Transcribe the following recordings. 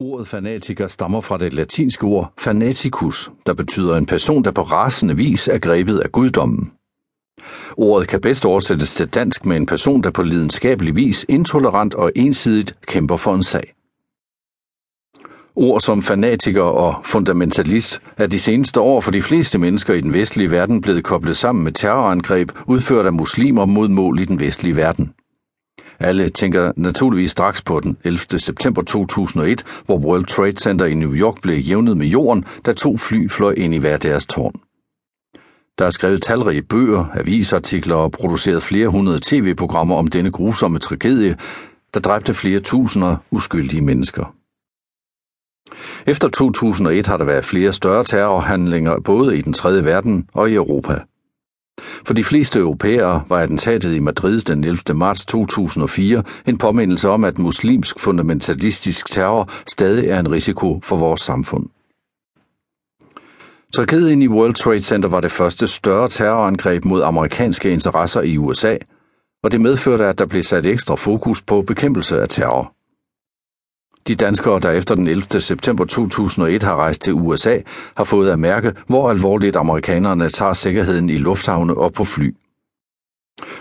Ordet fanatiker stammer fra det latinske ord fanaticus, der betyder en person, der på rasende vis er grebet af guddommen. Ordet kan bedst oversættes til dansk med en person, der på lidenskabelig vis intolerant og ensidigt kæmper for en sag. Ord som fanatiker og fundamentalist er de seneste år for de fleste mennesker i den vestlige verden blevet koblet sammen med terrorangreb udført af muslimer mod mål i den vestlige verden. Alle tænker naturligvis straks på den 11. september 2001, hvor World Trade Center i New York blev jævnet med jorden, da to fly fløj ind i hver deres tårn. Der er skrevet talrige bøger, avisartikler og produceret flere hundrede tv-programmer om denne grusomme tragedie, der dræbte flere tusinder uskyldige mennesker. Efter 2001 har der været flere større terrorhandlinger både i den tredje verden og i Europa. For de fleste europæere var attentatet i Madrid den 11. marts 2004 en påmindelse om, at muslimsk fundamentalistisk terror stadig er en risiko for vores samfund. Tragedien i World Trade Center var det første større terrorangreb mod amerikanske interesser i USA, og det medførte, at der blev sat ekstra fokus på bekæmpelse af terror. De danskere, der efter den 11. september 2001 har rejst til USA, har fået at mærke, hvor alvorligt amerikanerne tager sikkerheden i lufthavne og på fly.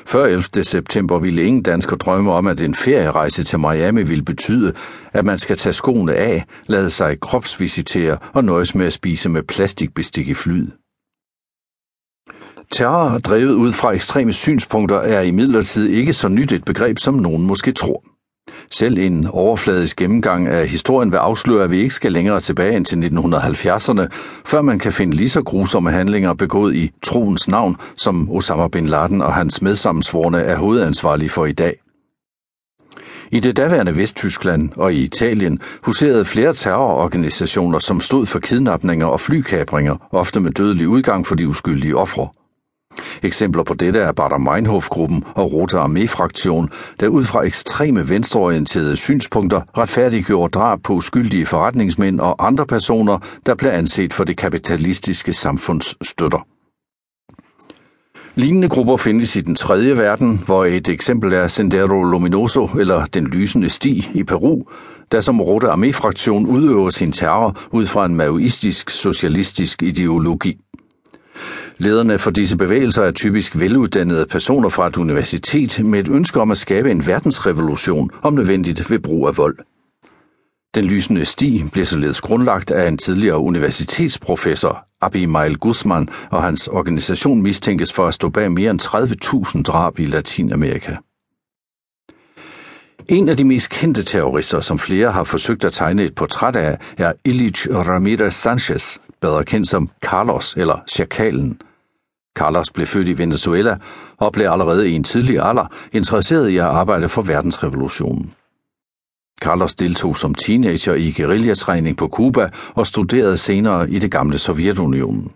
Før 11. september ville ingen dansker drømme om, at en ferierejse til Miami ville betyde, at man skal tage skoene af, lade sig kropsvisitere og nøjes med at spise med plastikbestik i flyet. Terror drevet ud fra ekstreme synspunkter er imidlertid ikke så nyt et begreb, som nogen måske tror. Selv en overfladisk gennemgang af historien vil afsløre, at vi ikke skal længere tilbage end til 1970'erne, før man kan finde lige så grusomme handlinger begået i troens navn, som Osama bin Laden og hans medsammensvorne er hovedansvarlige for i dag. I det daværende Vesttyskland og i Italien huserede flere terrororganisationer, som stod for kidnapninger og flykabringer, ofte med dødelig udgang for de uskyldige ofre. Eksempler på dette er Bader Meinhof-gruppen og Rote Armee-fraktion, der ud fra ekstreme venstreorienterede synspunkter retfærdiggjorde drab på uskyldige forretningsmænd og andre personer, der blev anset for det kapitalistiske samfunds støtter. Lignende grupper findes i den tredje verden, hvor et eksempel er Sendero Luminoso eller Den Lysende Sti i Peru, der som Rote Armee-fraktion udøver sin terror ud fra en maoistisk socialistisk ideologi. Lederne for disse bevægelser er typisk veluddannede personer fra et universitet med et ønske om at skabe en verdensrevolution, om nødvendigt ved brug af vold. Den lysende sti blev således grundlagt af en tidligere universitetsprofessor, Abimael Guzman, og hans organisation mistænkes for at stå bag mere end 30.000 drab i Latinamerika. En af de mest kendte terrorister, som flere har forsøgt at tegne et portræt af, er Ilich Ramirez Sanchez, bedre kendt som Carlos eller Chakalen. Carlos blev født i Venezuela og blev allerede i en tidlig alder interesseret i at arbejde for verdensrevolutionen. Carlos deltog som teenager i guerillatræning på Cuba og studerede senere i det gamle Sovjetunionen.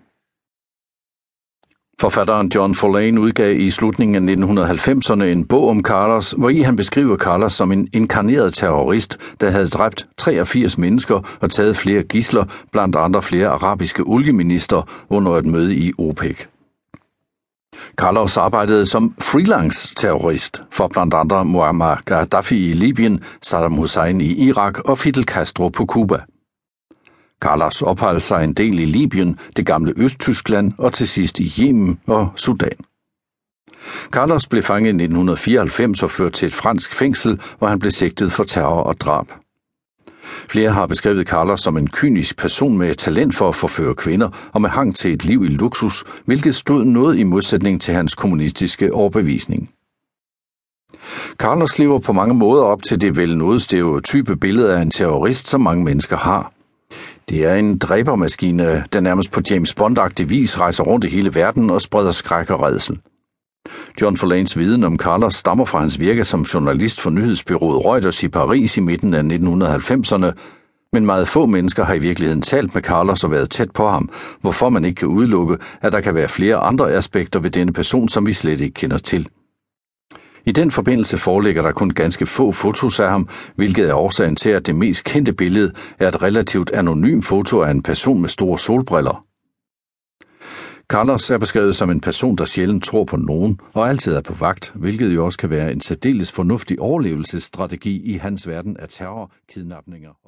Forfatteren John Folane udgav i slutningen af 1990'erne en bog om Carlos, hvor i han beskriver Carlos som en inkarneret terrorist, der havde dræbt 83 mennesker og taget flere gisler, blandt andre flere arabiske olieminister under et møde i OPEC. Carlos arbejdede som freelance-terrorist for blandt andre Muammar Gaddafi i Libyen, Saddam Hussein i Irak og Fidel Castro på Cuba. Carlas opholdt sig en del i Libyen, det gamle Østtyskland og til sidst i Yemen og Sudan. Carlos blev fanget i 1994 og ført til et fransk fængsel, hvor han blev sigtet for terror og drab. Flere har beskrevet Carlos som en kynisk person med talent for at forføre kvinder og med hang til et liv i luksus, hvilket stod noget i modsætning til hans kommunistiske overbevisning. Carlos lever på mange måder op til det vel noget stereotype billede af en terrorist, som mange mennesker har. Det er en dræbermaskine, der nærmest på James bond vis rejser rundt i hele verden og spreder skræk og redsel. John Forlanes viden om Carlos stammer fra hans virke som journalist for nyhedsbyrået Reuters i Paris i midten af 1990'erne, men meget få mennesker har i virkeligheden talt med Carlos og været tæt på ham, hvorfor man ikke kan udelukke, at der kan være flere andre aspekter ved denne person, som vi slet ikke kender til. I den forbindelse foreligger der kun ganske få fotos af ham, hvilket er årsagen til, at det mest kendte billede er et relativt anonymt foto af en person med store solbriller. Carlos er beskrevet som en person, der sjældent tror på nogen og altid er på vagt, hvilket jo også kan være en særdeles fornuftig overlevelsesstrategi i hans verden af terror, kidnapninger